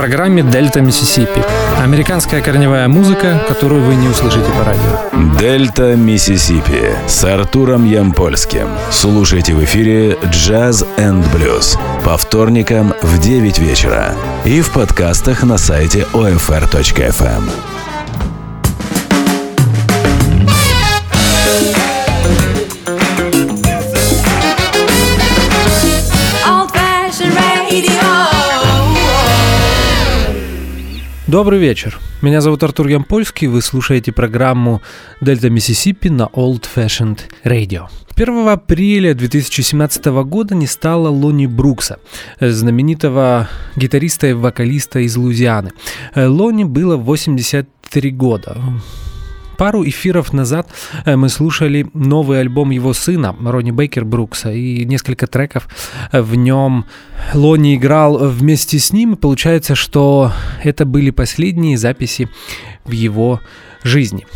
программе «Дельта Миссисипи». Американская корневая музыка, которую вы не услышите по радио. «Дельта Миссисипи» с Артуром Ямпольским. Слушайте в эфире «Джаз энд блюз» по вторникам в 9 вечера и в подкастах на сайте OFR.FM. Добрый вечер. Меня зовут Артур Ямпольский. Вы слушаете программу «Дельта Миссисипи» на Old Fashioned Radio. 1 апреля 2017 года не стало Лони Брукса, знаменитого гитариста и вокалиста из Луизианы. Лони было 83 года пару эфиров назад э, мы слушали новый альбом его сына, Ронни Бейкер Брукса, и несколько треков в нем Лони играл вместе с ним, получается, что это были последние записи в его жизни.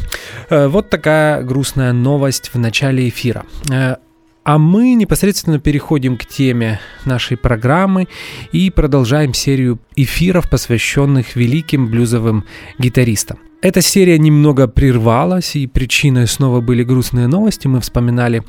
Э, вот такая грустная новость в начале эфира. Э, а мы непосредственно переходим к теме нашей программы и продолжаем серию эфиров, посвященных великим блюзовым гитаристам. Эта серия немного прервалась, и причиной снова были грустные новости. Мы вспоминали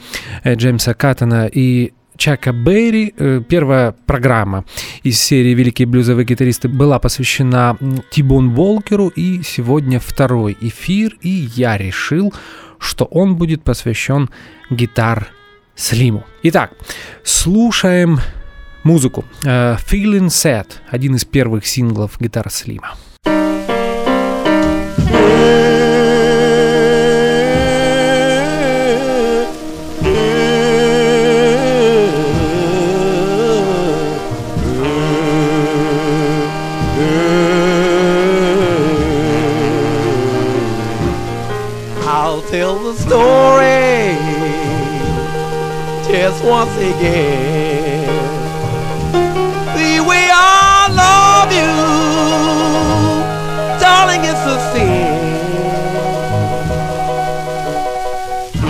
э, Джеймса Каттона и Чака Берри. Э, первая программа из серии «Великие блюзовые гитаристы» была посвящена Тибон Волкеру, и сегодня второй эфир, и я решил, что он будет посвящен гитар Слиму. Итак, слушаем музыку. Uh, Feeling Sad, один из первых синглов гитар Слима. Once again. The way I love you, darling, it's a sin.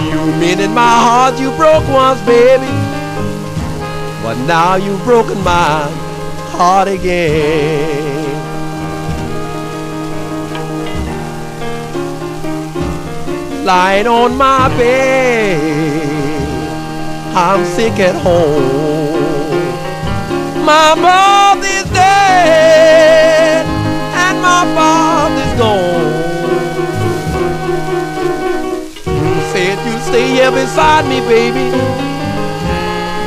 You mean in my heart you broke once, baby, but now you've broken my heart again. lying on my bed. I'm sick at home. My mother's dead and my father's gone. You said you'd stay here beside me, baby,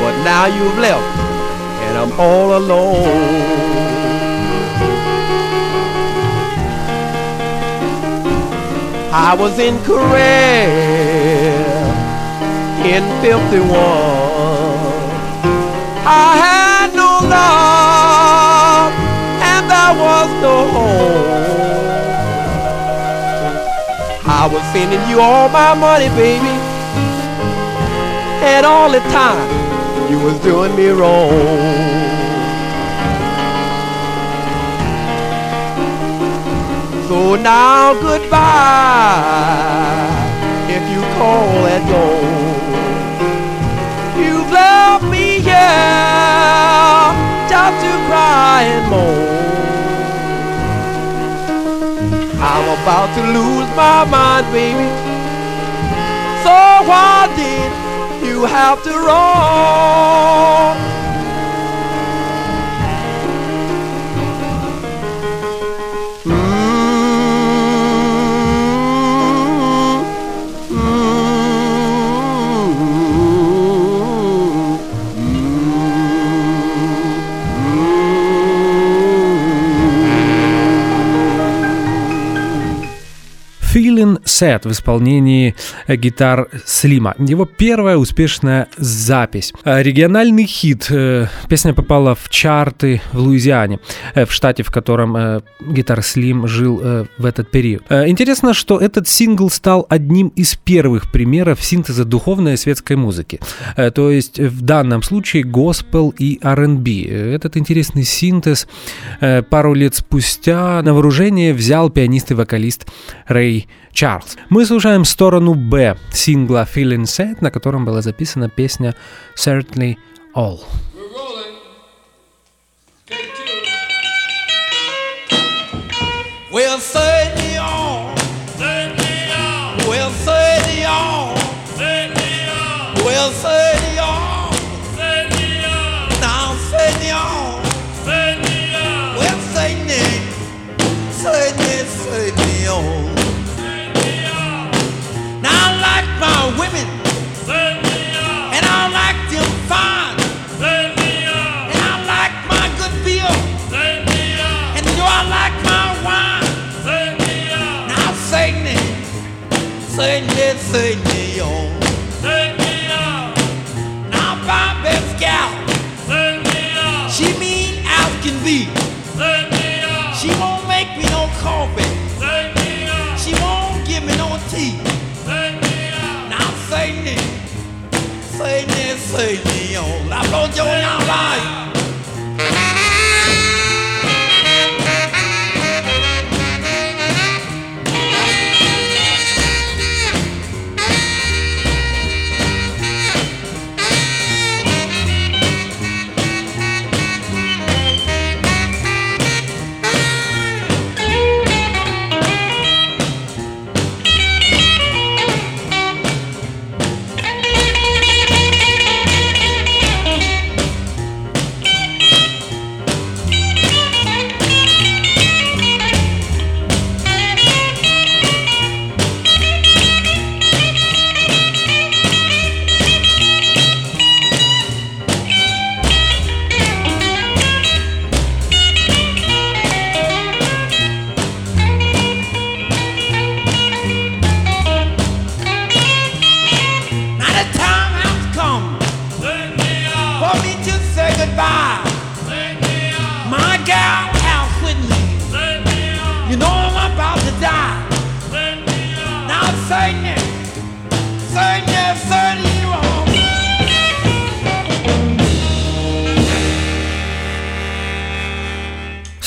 but now you've left and I'm all alone. I was in Korea in 51. I had no love and there was no home. I was sending you all my money, baby, and all the time you was doing me wrong. So now goodbye if you call at all. Just to cry and moan. I'm about to lose my mind, baby. So why did you have to run? Sad в исполнении э, гитар Слима. Его первая успешная запись. Э, региональный хит. Э, песня попала в чарты в Луизиане, в штате, в котором гитар Слим жил в этот период. Интересно, что этот сингл стал одним из первых примеров синтеза духовной и светской музыки. То есть в данном случае госпел и R&B. Этот интересный синтез пару лет спустя на вооружение взял пианист и вокалист Рэй Чарльз. Hearts. Мы слушаем сторону Б сингла Feeling Sad, на котором была записана песня Certainly All. We're. Well, certainly, certainly on. Certainly on. Now, Bobby's gal, on. she mean as can be. On. She won't make me no coffee. On. She won't give me no tea. On. Now say me, say me, say me on. Blow your life.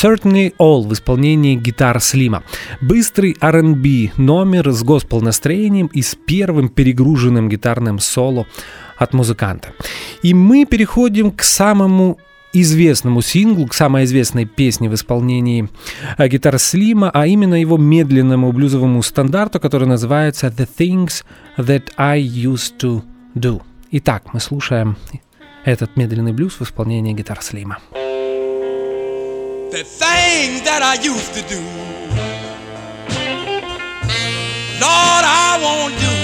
Certainly All в исполнении гитар Слима. Быстрый R&B номер с госпел-настроением и с первым перегруженным гитарным соло от музыканта. И мы переходим к самому известному синглу, к самой известной песне в исполнении э, гитар Слима, а именно его медленному блюзовому стандарту, который называется «The Things That I Used to Do». Итак, мы слушаем этот медленный блюз в исполнении гитар Слима. The things that I used to do. Lord, I won't do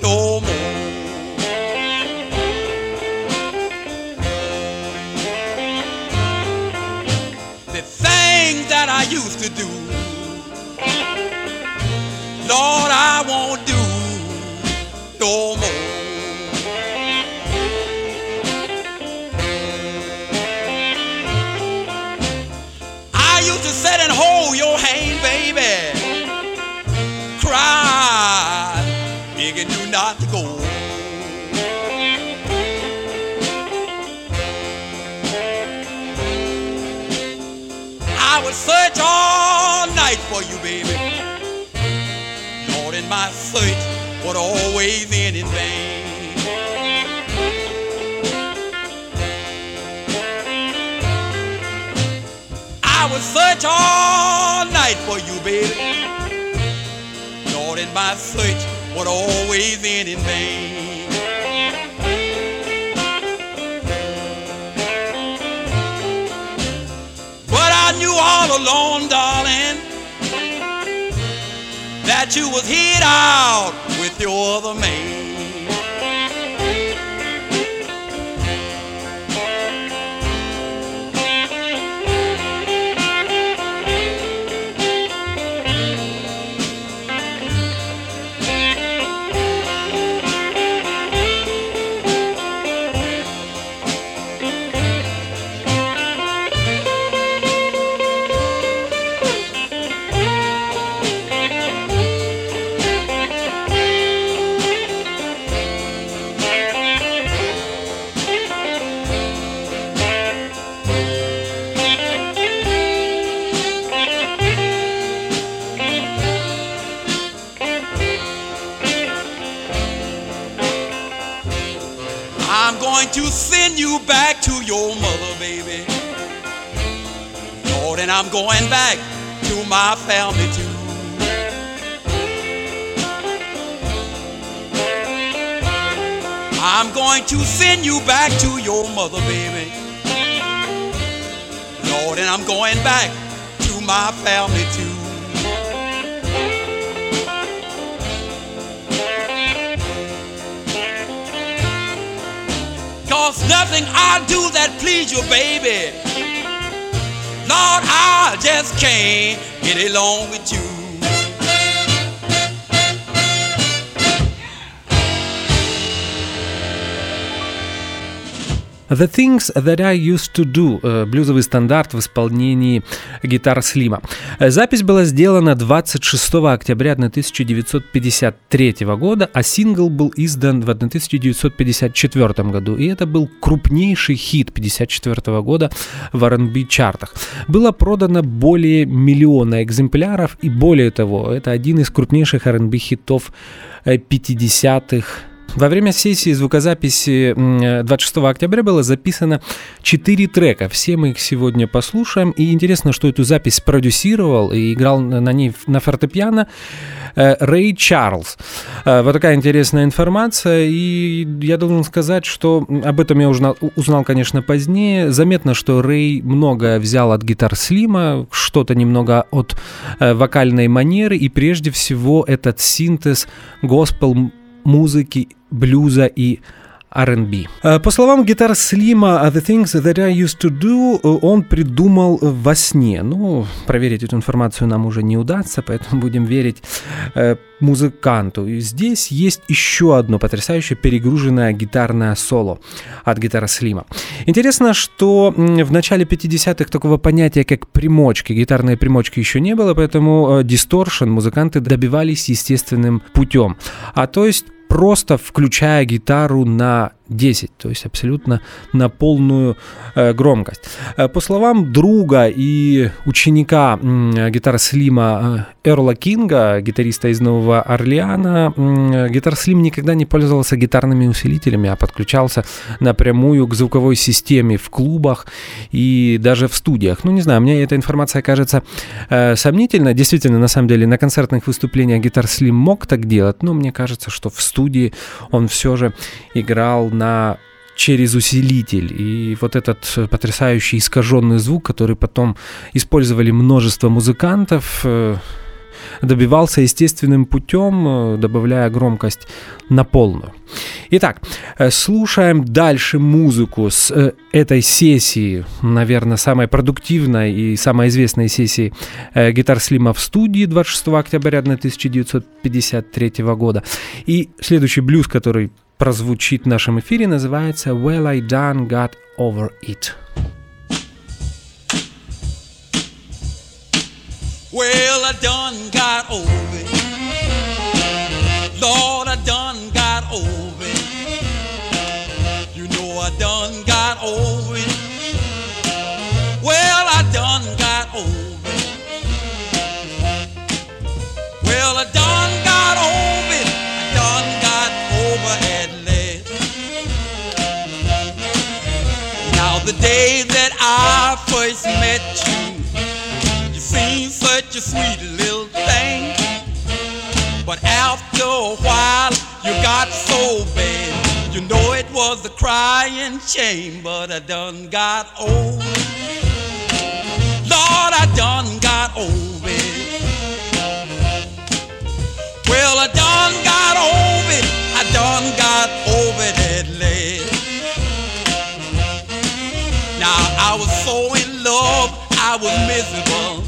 no more. The things that I used to do. Lord, I won't do no more. For you, baby. Lord, and my search would always end in vain. I would search all night for you, baby. Lord, and my search would always end in vain. But I knew all along, darling, that you was hit out with your other man. I'm going back to my family too. I'm going to send you back to your mother, baby. Lord, and I'm going back to my family too. Cause nothing I do that please you, baby. Lord, I just can't get along with you. The Things That I Used to Do э, – блюзовый стандарт в исполнении гитар Слима. Э, Запись была сделана 26 октября 1953 года, а сингл был издан в 1954 году. И это был крупнейший хит 1954 года в R&B чартах. Было продано более миллиона экземпляров, и более того, это один из крупнейших R&B хитов 50-х во время сессии звукозаписи 26 октября было записано 4 трека. Все мы их сегодня послушаем. И интересно, что эту запись продюсировал и играл на ней на фортепиано э, Рэй Чарльз. Э, Вот такая интересная информация. И я должен сказать, что об этом я узнал, узнал, конечно, позднее. Заметно, что Рэй много взял от гитар Слима, что-то немного от э, вокальной манеры. И прежде всего этот синтез госпел музыки, блюза и R&B. Э, По словам гитар Слима, «The Things That I Used To Do» э, он придумал во сне. Ну, проверить эту информацию нам уже не удастся, поэтому будем верить э, музыканту. И здесь есть еще одно потрясающее перегруженное гитарное соло от гитара Слима. Интересно, что в начале 50-х такого понятия, как примочки, гитарные примочки еще не было, поэтому дисторшн музыканты добивались естественным путем. А то есть просто включая гитару на 10, то есть абсолютно на полную э, громкость. Э, по словам друга и ученика м, гитара Слима э, Эрла Кинга, гитариста из Нового Орлеана, гитар Слим никогда не пользовался гитарными усилителями, а подключался напрямую к звуковой системе в клубах и даже в студиях. Ну, не знаю, мне эта информация кажется э, сомнительной. Действительно, на самом деле, на концертных выступлениях гитар Слим мог так делать, но мне кажется, что в студии он все же играл на через усилитель. И вот этот потрясающий искаженный звук, который потом использовали множество музыкантов, э, добивался естественным путем, э, добавляя громкость на полную. Итак, э, слушаем дальше музыку с э, этой сессии, наверное, самой продуктивной и самой известной сессии э, гитар Слима в студии 26 октября 1953 года. И следующий блюз, который прозвучит в нашем эфире, называется «Well, I Done Got Over It». Well, I done got over it. Lord, I done got over it. You know I done got over it. Well, I done got over it. Well, I done the day that I first met you. You seem such a sweet little thing. But after a while, you got so bad. You know it was the crying shame, but I done got over it. Lord, I done got over it. Well, I done got over it. I done got over it at last. I was so in love, I was miserable.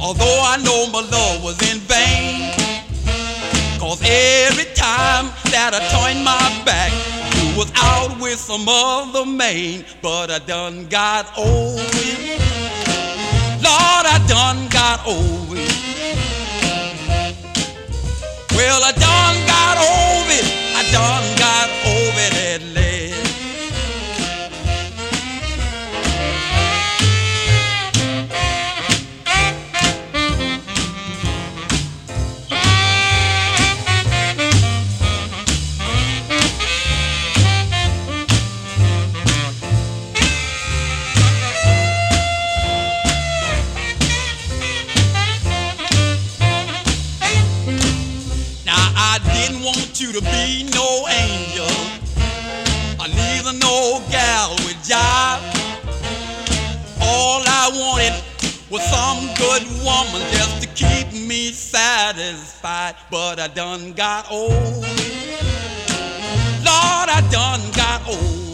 Although I know my love was in vain. Cause every time that I turned my back, you was out with some other man. But I done got over it. Lord, I done got over it. Well, I done got over it. I done got over it at last. To be no angel, or neither no gal with jive. All I wanted was some good woman just to keep me satisfied, but I done got old. Lord, I done got old.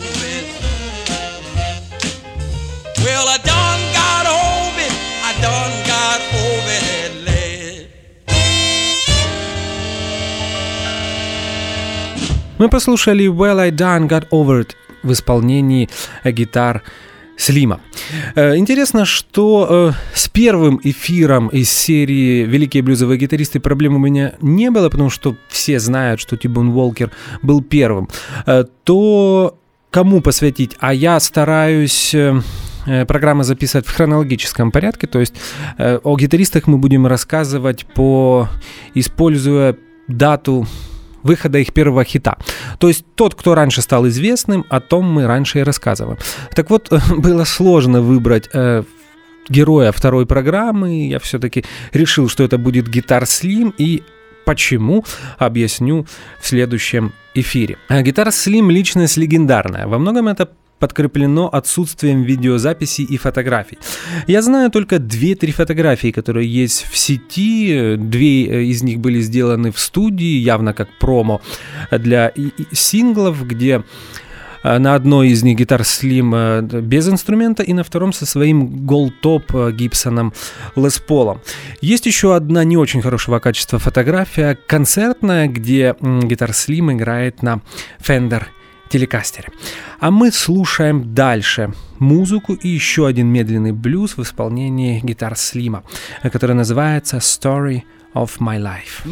Well, I done got it. I done got over Мы послушали Well I Done Got Over It в исполнении э, гитар Слима. Э, Интересно, что э, с первым эфиром из серии «Великие блюзовые гитаристы» проблем у меня не было, потому что все знают, что Тибун Волкер был первым. То кому посвятить? А я стараюсь программы записывать в хронологическом порядке, то есть о гитаристах мы будем рассказывать по используя дату выхода их первого хита. То есть тот, кто раньше стал известным, о том мы раньше и рассказываем. Так вот, было сложно выбрать э, героя второй программы. Я все-таки решил, что это будет Гитар Слим и Почему? Объясню в следующем эфире. А Гитар Слим личность легендарная. Во многом это подкреплено отсутствием видеозаписи и фотографий. Я знаю только 2-3 фотографии, которые есть в сети. Две э, из них были сделаны в студии, явно как промо для синглов, где э, на одной из них гитар Slim э, без инструмента и на втором со своим голтоп Гибсоном Лес Полом. Есть еще одна не очень хорошего качества фотография, концертная, где гитар Slim играет на Fender телекастере. А мы слушаем дальше музыку и еще один медленный блюз в исполнении гитар Слима, который называется Story of My Life.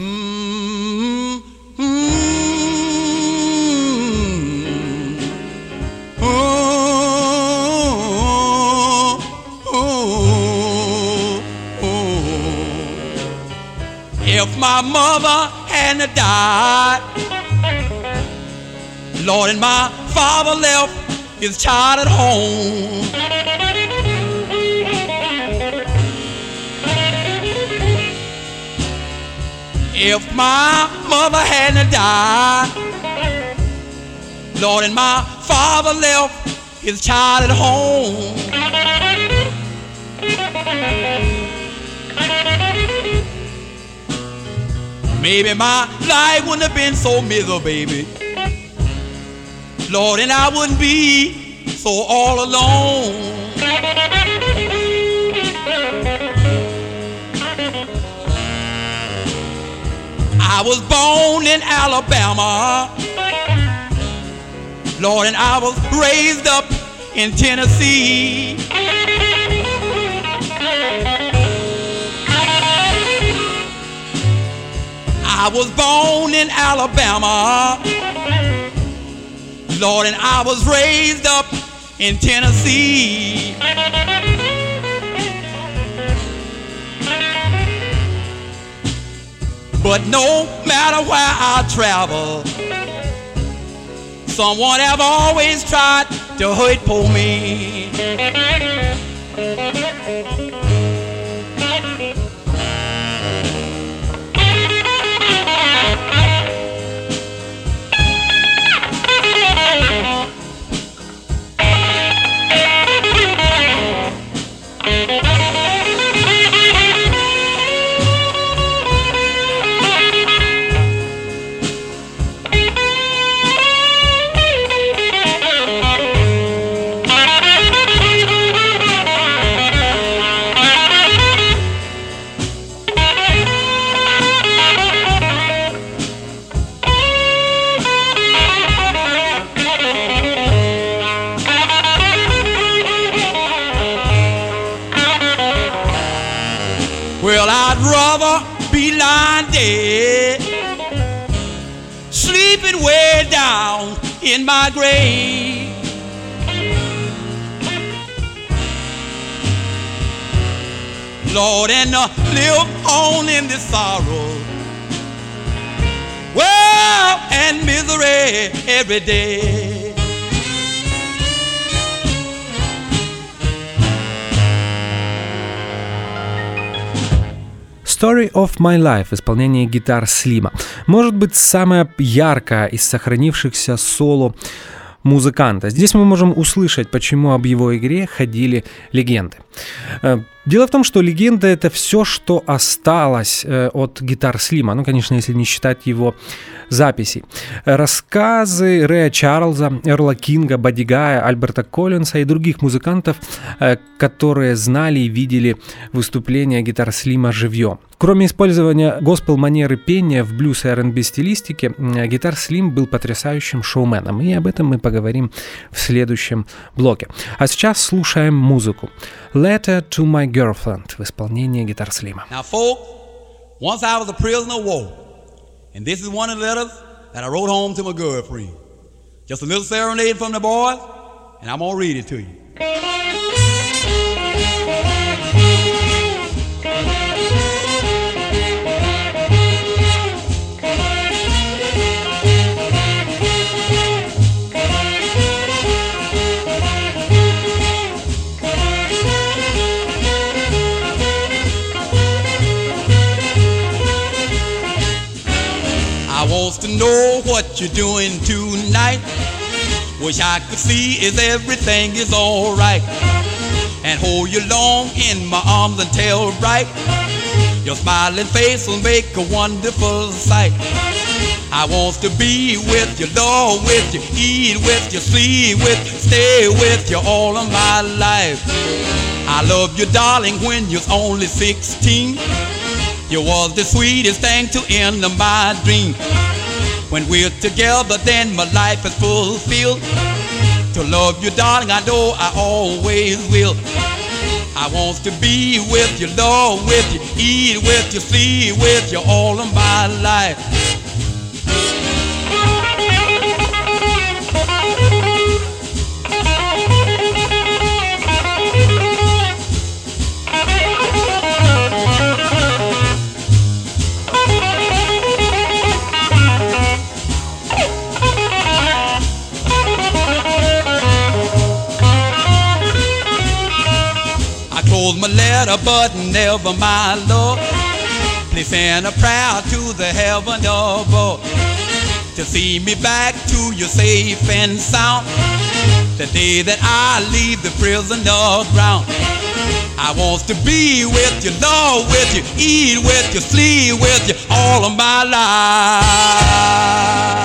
If my mother hadn't died, Lord, and my father left his child at home. If my mother hadn't died, Lord, and my father left his child at home. Maybe my life wouldn't have been so miserable, baby. Lord, and I wouldn't be so all alone. I was born in Alabama. Lord, and I was raised up in Tennessee. I was born in Alabama. Lord, and I was raised up in Tennessee. But no matter where I travel, someone have always tried to hurt poor me. Lord, and uh, live on in this sorrow. Well, and misery every day. Story of My Life в исполнении гитар Слима. Может быть, самая яркая из сохранившихся соло музыканта. Здесь мы можем услышать, почему об его игре ходили легенды. Дело в том, что легенда это все, что осталось э, от гитар Слима. Ну, конечно, если не считать его записей. Рассказы Рэя Чарльза, Эрла Кинга, Бадди Гая, Альберта Коллинса и других музыкантов, э, которые знали и видели выступления гитар Слима живьем. Кроме использования госпел-манеры пения в блюз и R&B стилистике, гитар Слим был потрясающим шоуменом, и об этом мы поговорим в следующем блоке. А сейчас слушаем музыку. Letter to my girlfriend в исполнении гитар Слима. Now, folk, once I was a prisoner of war, and this is one of the letters that I wrote home to my girlfriend. Just a little serenade from the boys, and I'm gonna read it to you. Know what you're doing tonight. Wish I could see if everything is alright. And hold you long in my arms and tell right. Your smiling face will make a wonderful sight. I want to be with you, Lord, with you, eat with you, sleep with you, stay with you all of my life. I love you, darling, when you're only 16. You was the sweetest thing to end my dream. When we're together, then my life is fulfilled. To love you, darling, I know I always will. I want to be with you, Lord, with you, eat with you, sleep with you all of my life. Letter, but never my love. Please send a prayer to the heaven above to see me back to you safe and sound. The day that I leave the prison ground. I want to be with you, Lord, with you, eat with you, sleep with you all of my life.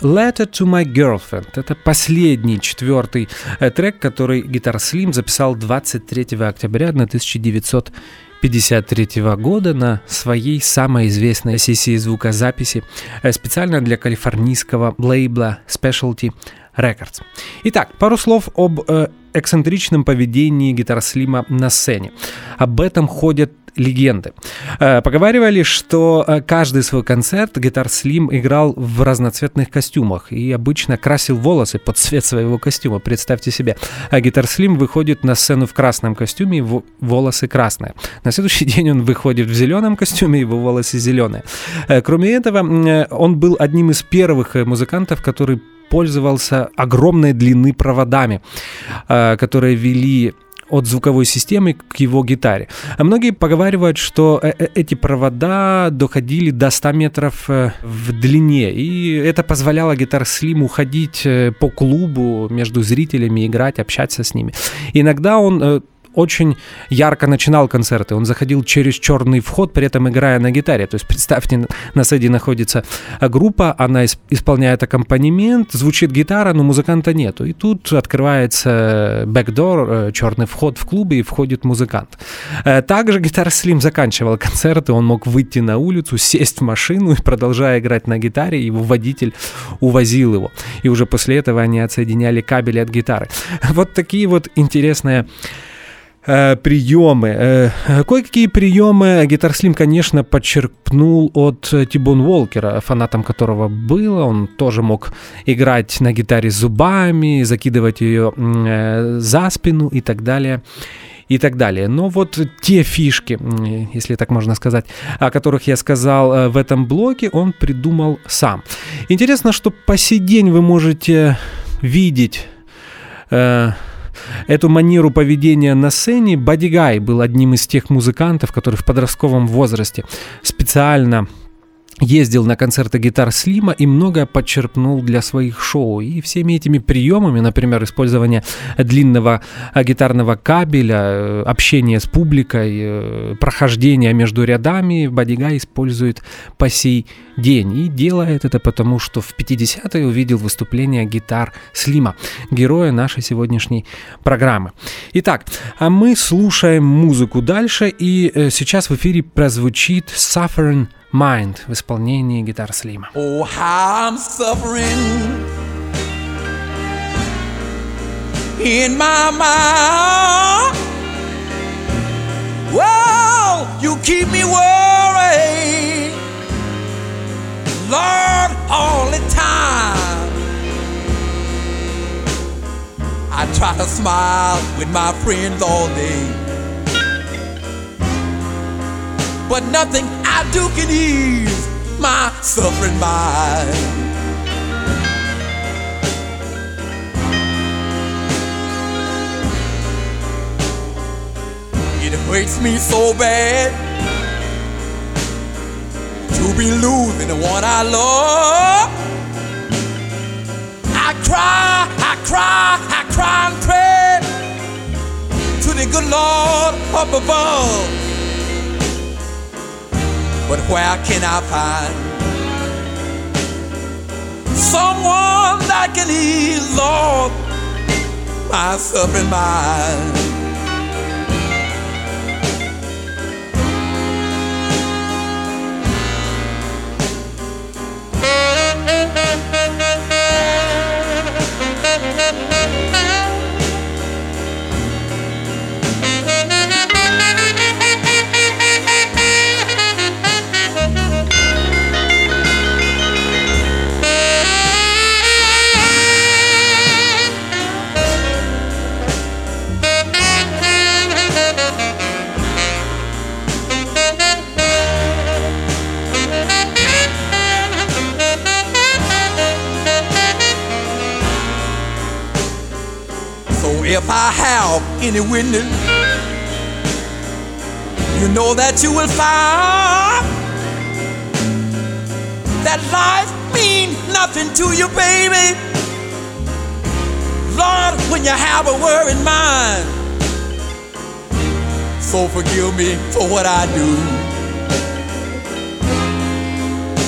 Letter to My Girlfriend — это последний, четвертый э, трек, который Гитар Слим записал 23 октября 1953 года на своей самой известной сессии звукозаписи э, специально для калифорнийского лейбла Specialty Records. Итак, пару слов об э, эксцентричном поведении Гитар Слима на сцене. Об этом ходят легенды. Э, Поговаривали, что э, каждый свой концерт Гитар Слим играл в разноцветных костюмах и обычно красил волосы под цвет своего костюма. Представьте себе, а Гитар Слим выходит на сцену в красном костюме, его волосы красные. На следующий день он выходит в зеленом костюме, его волосы зеленые. Э, Кроме этого, э, он был одним из первых э, музыкантов, который пользовался огромной длины проводами, э, которые вели от звуковой системы к его гитаре. А многие поговаривают, что э, э, эти провода доходили до 100 метров э, в длине, и это позволяло гитар Слим уходить э, по клубу между зрителями, играть, общаться с ними. Иногда он очень ярко начинал концерты. Он заходил через черный вход, при этом играя на гитаре. То есть представьте, на- сцене находится группа, она ис- исполняет аккомпанемент, звучит гитара, но музыканта нету. И тут открывается бэкдор, черный вход в клуб, и входит музыкант. Э, Также гитар Слим заканчивал концерты, он мог выйти на улицу, сесть в машину и, продолжая играть на гитаре, его водитель увозил его. И уже после этого они отсоединяли кабели от гитары. Вот такие вот интересные приемы. Э, э, Кое-какие приемы Гитар Слим, конечно, подчеркнул от э, Тибон Уолкера, фанатом которого было. Он тоже мог играть на гитаре зубами, закидывать ее э, за спину и так далее и так далее. Но вот те фишки, если так можно сказать, о которых я сказал э, в этом блоке, он придумал сам. Интересно, что по сей день вы можете видеть э, эту манеру поведения на сцене, Бадди Гай был одним из тех музыкантов, который в подростковом возрасте специально ездил на концерты гитар Слима и многое подчерпнул для своих шоу. И всеми этими приемами, например, использование длинного а, гитарного кабеля, э, общение с публикой, э, прохождение между рядами, Бадига использует по сей день. И делает это потому, что в 50-е увидел выступление гитар Слима, героя нашей сегодняшней программы. Итак, а мы слушаем музыку дальше, и э, сейчас в эфире прозвучит Suffering Mind в исполнении гитар Слима. Oh, I'm suffering in my mind. Well, you keep me worried, Lord, all the time. I try to smile with my friends all day. But nothing I do can ease my suffering mind. It hurts me so bad to be losing the one I love. I cry, I cry, I cry and pray to the good Lord up above. But where can I find someone that can ease Lord my suffering mind? Thank you. Any witness, you know that you will find that life means nothing to you, baby. Lord, when you have a worried mind, so forgive me for what I do.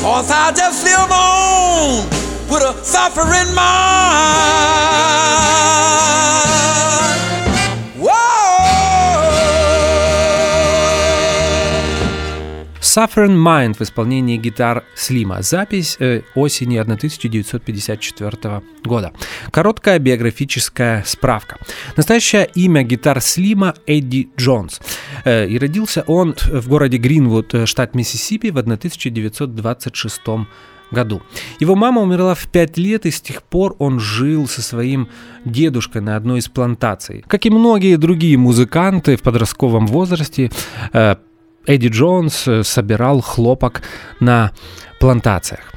Cause I just live on with a suffering mind. Suffering Mind в исполнении гитар Слима. Запись э, осени 1954 года. Короткая биографическая справка. Настоящее имя гитар Слима Эдди Джонс. Э, и родился он в городе Гринвуд, э, штат Миссисипи в 1926 году. Его мама умерла в 5 лет, и с тех пор он жил со своим дедушкой на одной из плантаций. Как и многие другие музыканты в подростковом возрасте, э, Эдди Джонс э, собирал хлопок на плантациях.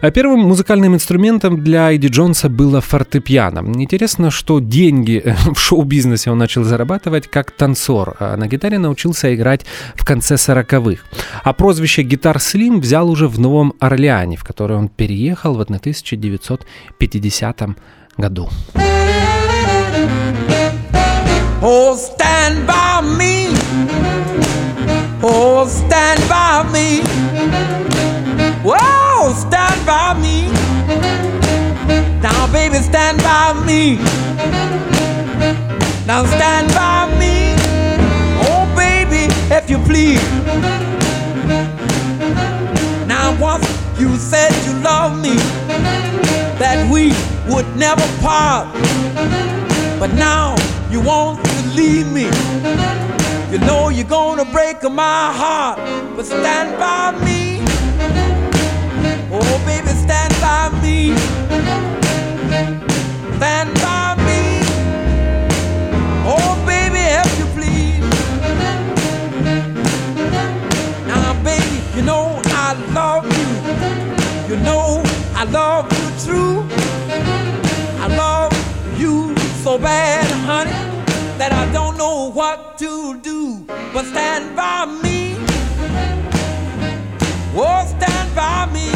А Первым музыкальным инструментом для Эдди Джонса было фортепиано. Интересно, что деньги э, в шоу-бизнесе он начал зарабатывать как танцор, а на гитаре научился играть в конце 40-х. А прозвище «Гитар Слим» взял уже в Новом Орлеане, в который он переехал в 1950 году. Oh, stand by me. Oh, stand by me. Whoa, stand by me. Now, baby, stand by me. Now, stand by me. Oh, baby, if you please. Now, once you said you love me, that we would never part. But now you want to leave me. You know you're gonna break my heart. But stand by me. Oh, baby, stand by me. Stand by me. Oh, baby, if you please. Now, baby, you know I love you. You know I love you true. I love you so bad, honey. That I don't know what to do, but stand by me. Oh, stand by me.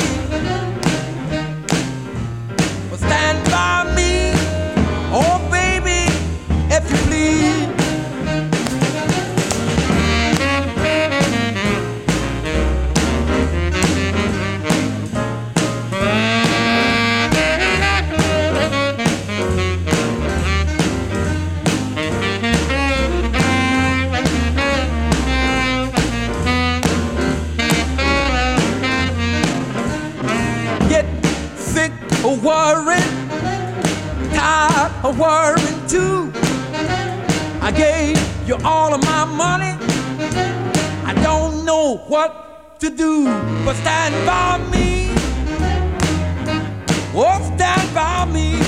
But stand by me. To do, but stand by me. Oh, stand by me.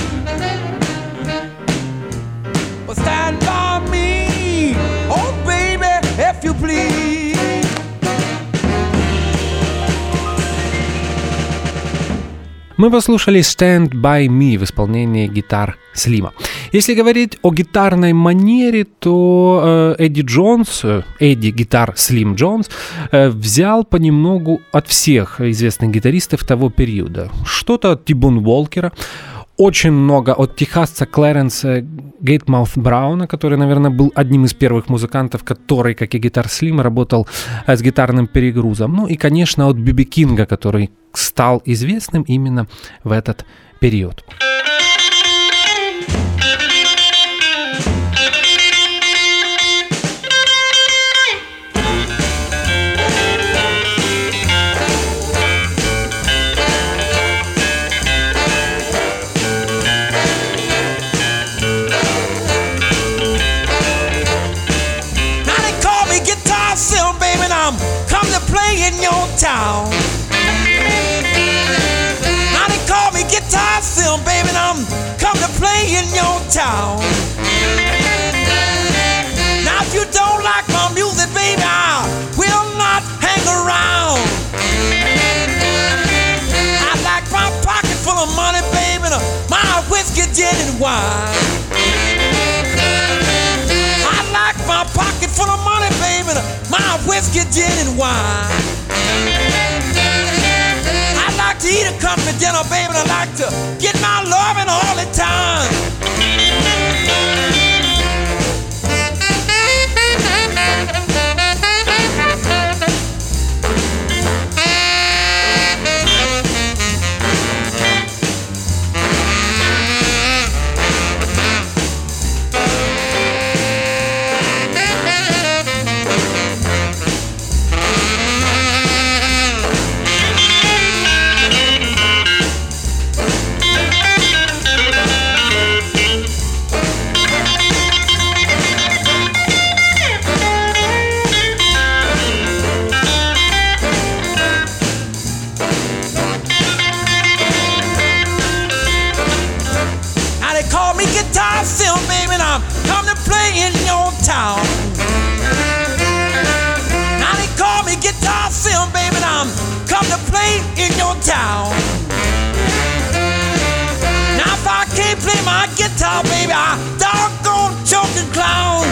But stand by me. Oh, baby, if you please. Мы послушали Stand By Me в исполнении гитар Слима. Если говорить о гитарной манере, то э, Эдди Джонс, э, Эдди гитар Слим Джонс, э, взял понемногу от всех известных гитаристов того периода. Что-то от Тибун Уолкера, очень много от техасца Клэренса Гейтмаут Брауна, который, наверное, был одним из первых музыкантов, который, как и гитар Слим, работал с гитарным перегрузом. Ну и, конечно, от Биби Кинга, который стал известным именно в этот период. Now town. Now they call me Guitar Sil, baby, and I'm come to play in your town. Now if you don't like my music, baby, I will not hang around. I like my pocket full of money, baby, and my whiskey, gin, and wine. I like my pocket full of money, and my whiskey, gin, and wine. I like to eat a company dinner, oh, baby, and I like to get my loving all the time. Me Guitar baby, and I'm come to play in your town. Now if I can't play my guitar, baby, I doggone choking clown.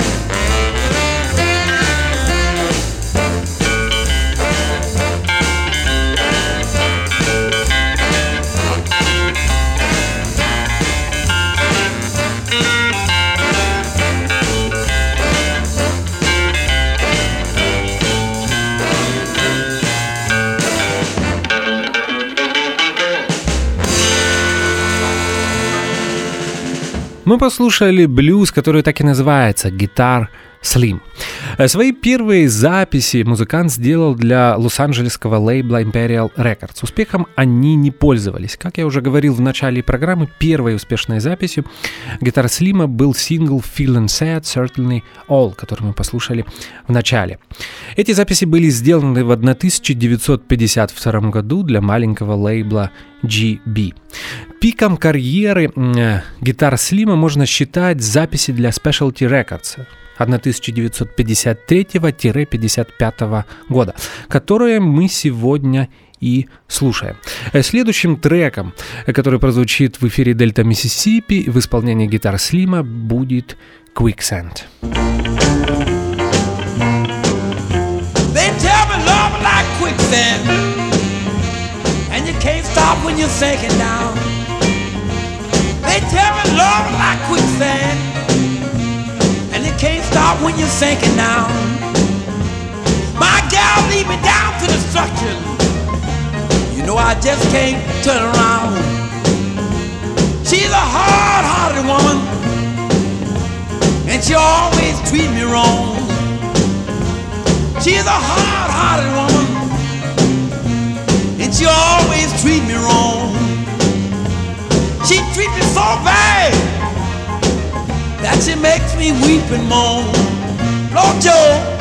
Мы послушали блюз, который так и называется «Гитар Slim». Э, Свои первые записи музыкант сделал для лос-анджелесского лейбла Imperial Records. Успехом они не пользовались. Как я уже говорил в начале программы, первой успешной записью гитар Слима был сингл Feeling Sad, Certainly All, который мы послушали в начале. Эти записи были сделаны в 1952 году для маленького лейбла GB. Пиком карьеры э, гитар Слима можно считать записи для Specialty Records 1953-55 года, которые мы сегодня и слушаем. Э, Следующим треком, который прозвучит в эфире Дельта Миссисипи в исполнении гитар Слима, будет Quicksand. And you can't stop when you're sinking down. They tell me love like quicksand, can't stop when you're sinking down. My gal lead me down to destruction. You know I just can't turn around. She's a hard-hearted woman, and she always treat me wrong. She's a hard-hearted woman, and she always treat me wrong. She treat me so bad that she makes me weep and moan. Lord Joe.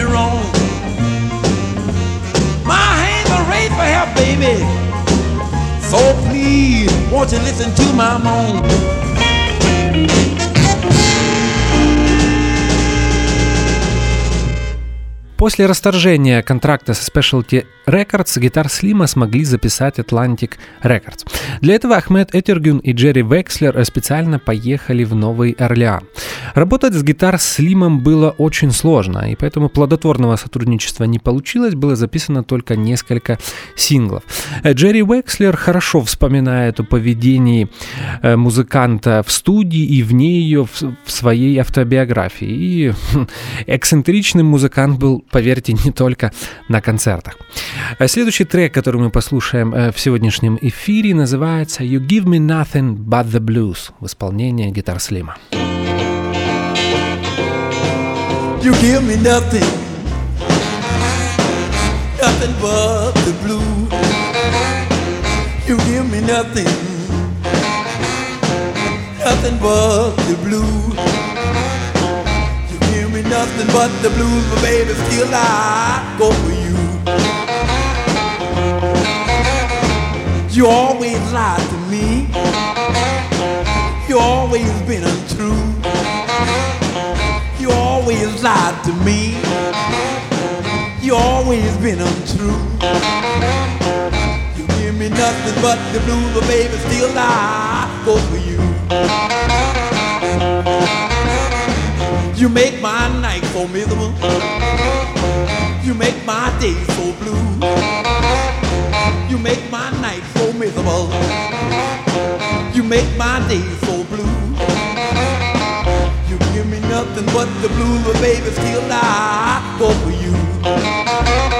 Me wrong. My hands are raised for help, baby, so please, won't you listen to my moan? После расторжения контракта со Specialty Records гитар Слима смогли записать Atlantic Records. Для этого Ахмед Этергюн и Джерри Векслер специально поехали в Новый Орлеан. Работать с гитар Слимом было очень сложно, и поэтому плодотворного сотрудничества не получилось, было записано только несколько синглов. Э, Джерри Векслер хорошо вспоминает о поведении э, музыканта в студии и вне ее в, своей автобиографии. И хм, эксцентричный музыкант был, поверьте, не только на концертах. А Следующий трек, который мы послушаем э, в сегодняшнем эфире, называется «You Give Me Nothing But The Blues» в исполнении гитар Слима. You give me nothing, nothing but the blue. You give me nothing, nothing but the blue. Nothing but the blues, but baby, still I go for you. You always lied to me. You always been untrue. You always lied to me. You always been untrue. You give me nothing but the blues, but baby, still I go for you. You make my night so miserable. You make my day so blue. You make my night so miserable. You make my day so blue. You give me nothing but the blues, but baby, still I go for you.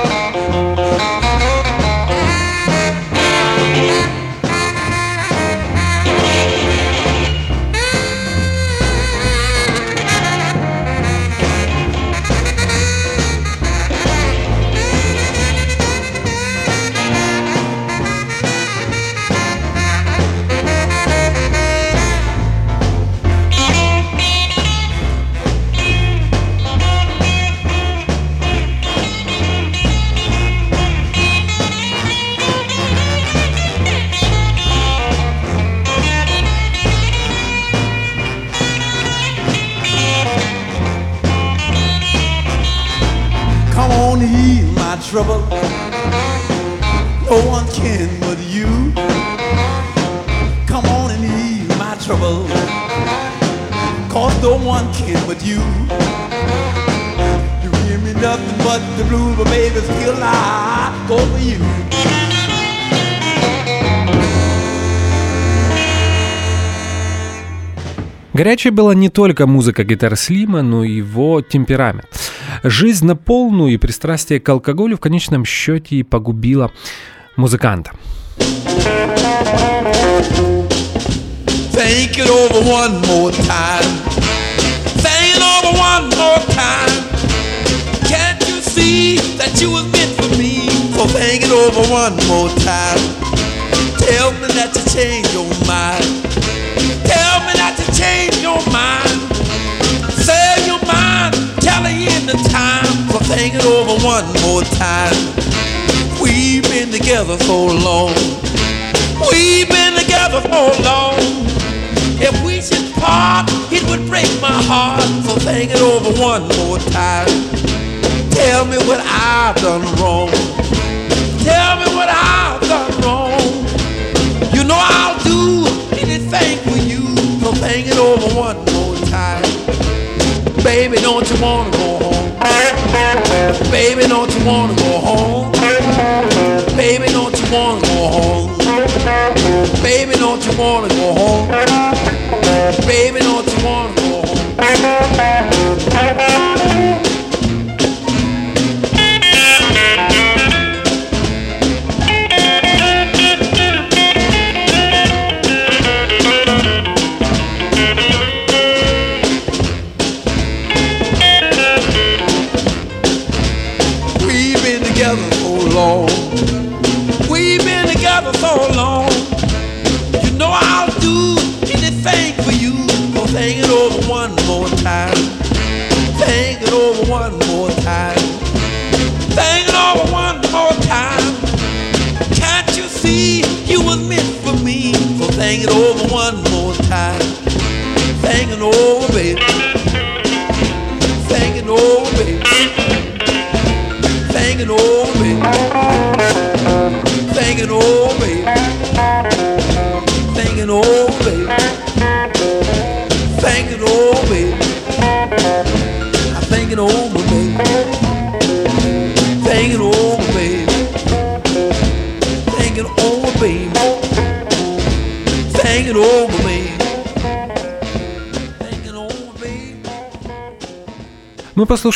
Trouble. No one can but you. Come on and ease my trouble. Cause no one can but you. You give me nothing but the blues, but baby, still I go for you. Горячей была не только музыка гитар Слима, но и его темперамент. Жизнь на полную и пристрастие к алкоголю в конечном счете и погубила музыканта. Think it over one more time. Think it over one more time. Can't you see that you was meant for me? So think it over one more time. Tell me that you changed your mind. Tell me that you changed your mind. Think it over one more time. We've been together so long. We've been together so long. If we should part, it would break my heart. So think it over one more time. Tell me what I've done wrong. Tell me what I've done wrong. You know I'll do anything for you. So think it over one more time. Baby, don't you wanna go home? Baby, don't you wanna go home? Baby, don't you wanna go home? Baby, don't you wanna go home? Baby, don't you wanna go home?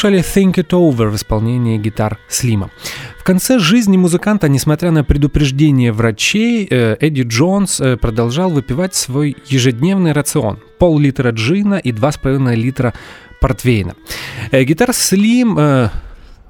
Мы послушали Think It Over в исполнении гитар Слима. В конце жизни музыканта, несмотря на предупреждение врачей, э, Эдди Джонс э, продолжал выпивать свой ежедневный рацион. Пол-литра джина и 2,5 литра портвейна. Э, Гитар Слим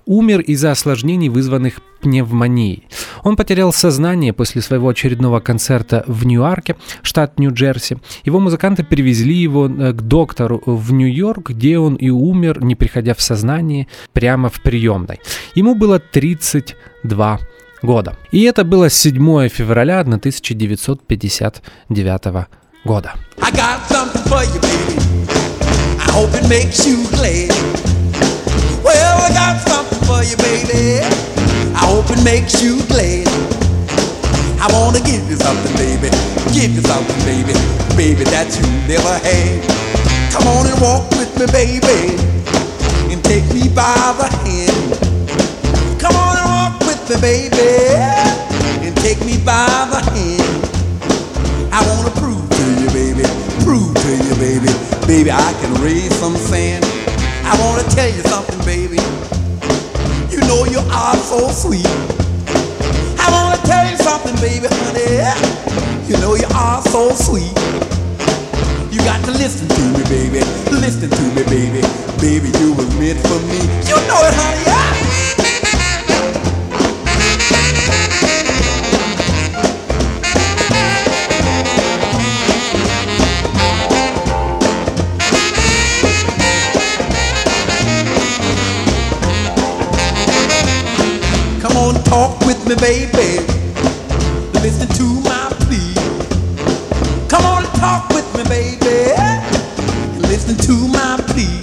умер из-за осложнений, вызванных пневмонией. Он потерял сознание после своего очередного концерта в Ньюарке, штат Нью-Джерси. Его музыканты перевезли его э, к доктору в Нью-Йорк, где он и умер, не приходя в сознание, прямо в приемной. Ему было 32 года. И это было 7 февраля 1959 года. I got something for you, baby. I hope it makes you glad. I got something for you, baby. I hope it makes you glad. I wanna give you something, baby. Give you something, baby. Baby, that you never had. Come on and walk with me, baby. And take me by the hand. Come on and walk with me, baby. And take me by the hand. I wanna prove to you, baby, prove to you, baby, baby, I can raise some sand. I wanna tell you something, baby. You know you are so sweet. I wanna tell you something, baby, honey. You know you are so sweet. You got to listen to me, baby. Listen to me, baby. Baby, you was meant for me. You know it, honey. Yeah. Me, baby. Listen to my plea. Come on, and talk with me, baby. Listen to my plea.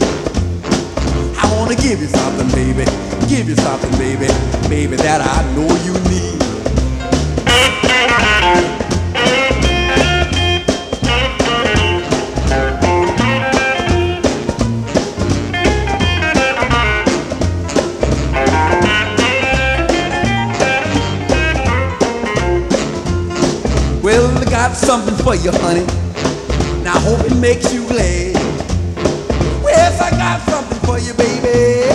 I wanna give you something, baby. Give you something, baby. Baby, that I know you need. For you, honey. Now I hope it makes you glad. Yes, I got something for you, baby.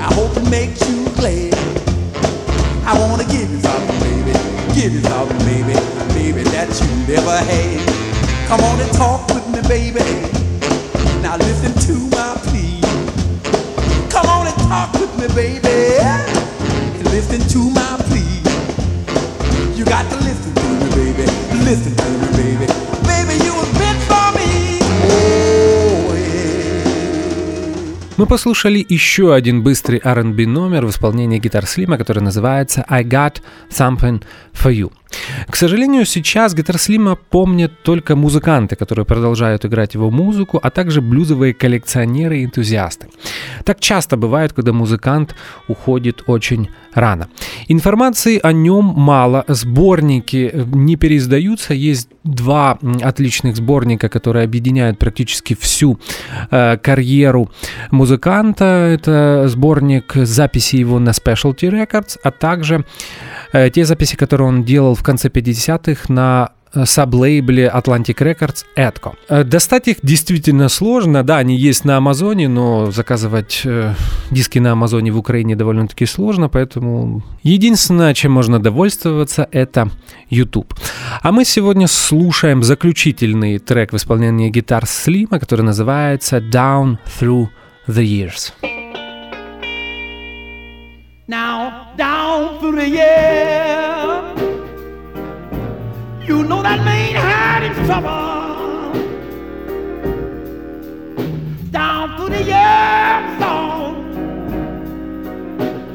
I hope it makes you glad. I wanna give you something, baby. Give you something, baby. Baby, that you never had. Come on and talk with me, baby. Now listen to my plea. Come on and talk with me, baby. Послушали еще один быстрый R&B номер в исполнении гитар Слима, который называется I Got Something For You. К сожалению, сейчас гитар Слима помнят только музыканты, которые продолжают играть его музыку, а также блюзовые коллекционеры и энтузиасты. Так часто бывает, когда музыкант уходит очень рано. Информации о нем мало, сборники э, не переиздаются, есть два отличных сборника, которые объединяют практически всю э, карьеру музыканта. Это сборник записей его на Specialty Records, а также э, те записи, которые он делал в конце 50-х на саблейбле Atlantic Records Edco. Э, Достать их действительно сложно, да, они есть на Амазоне, но заказывать э, диски на Амазоне в Украине довольно-таки сложно, поэтому единственное, чем можно довольствоваться, это YouTube. А мы сегодня слушаем заключительный трек в исполнении гитар Слима, который называется Down Through the Years. Now, down through the year, you know that man had his trouble. Down through the years, on,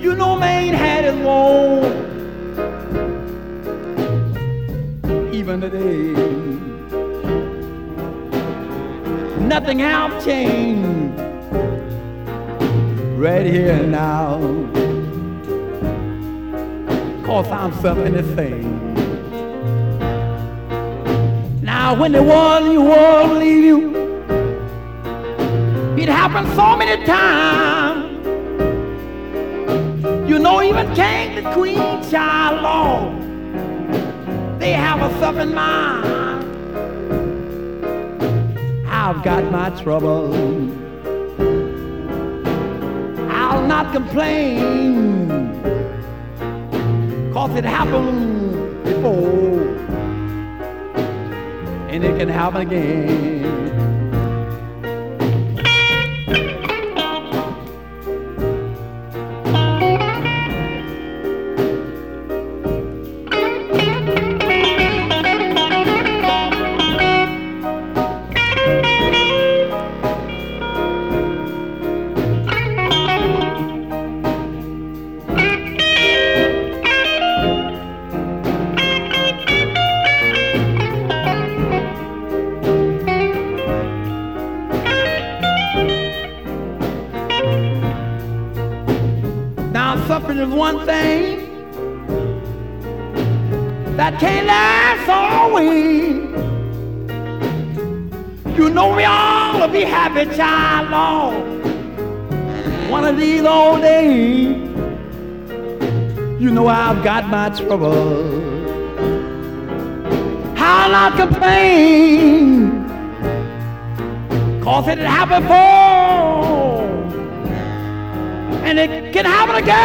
you know man had his woe. Even today, nothing have changed. Right here and now. Cause I'm something the say. Now when they one you want leave you, it happened so many times. You know even King the Queen child they have a something mind. I've got my trouble. I'll not complain. Cause it happened before. And it can happen again. I've got my trouble. I'll not complain, cause it happened before and it can happen again.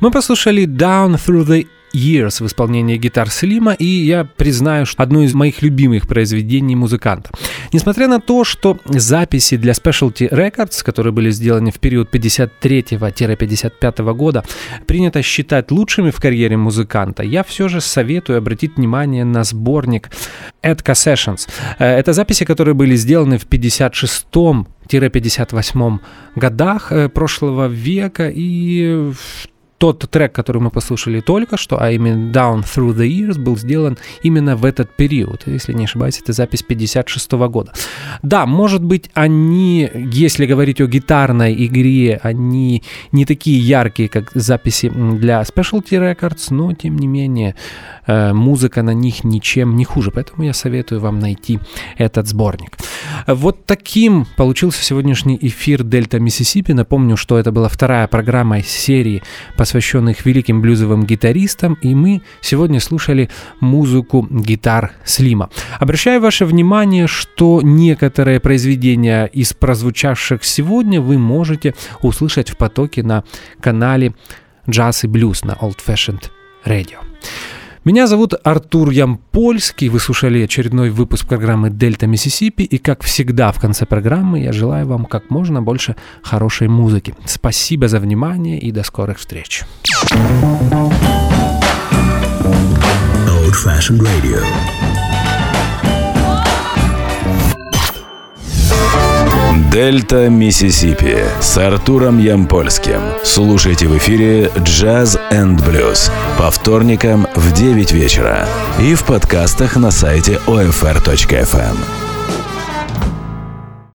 Мы послушали Down Through the Years в исполнении гитар Слима, и я признаю, что одно из моих любимых произведений музыканта. Несмотря на то, что записи для Specialty Records, которые были сделаны в период 53-55 года, принято считать лучшими в карьере музыканта, я все же советую обратить внимание на сборник Edka Sessions. Э, Это записи, которые были сделаны в 56 58 годах э, прошлого века и тот трек, который мы послушали только что, а именно Down Through the Years, был сделан именно в этот период. Если не ошибаюсь, это запись 56 года. Да, может быть, они, если говорить о гитарной игре, они не такие яркие, как записи для Specialty Records, но, тем не менее, э, музыка на них ничем не хуже. Поэтому я советую вам найти этот сборник. Вот таким получился сегодняшний эфир Дельта Миссисипи. Напомню, что это была вторая программа из серии, посвященных великим блюзовым гитаристам, и мы сегодня слушали музыку гитар Слима. Обращаю ваше внимание, что некоторые произведения из прозвучавших сегодня вы можете услышать в потоке на канале Джаз и Блюз на Old Fashioned Radio. Меня зовут Артур Ямпольский, вы слушали очередной выпуск программы «Дельта Миссисипи», и как всегда в конце программы я желаю вам как можно больше хорошей музыки. Спасибо за внимание и до скорых встреч. Old Fashioned Radio. Дельта Миссисипи с Артуром Ямпольским. Слушайте в эфире Jazz and Blues по вторникам в 9 вечера и в подкастах на сайте OFR.FM.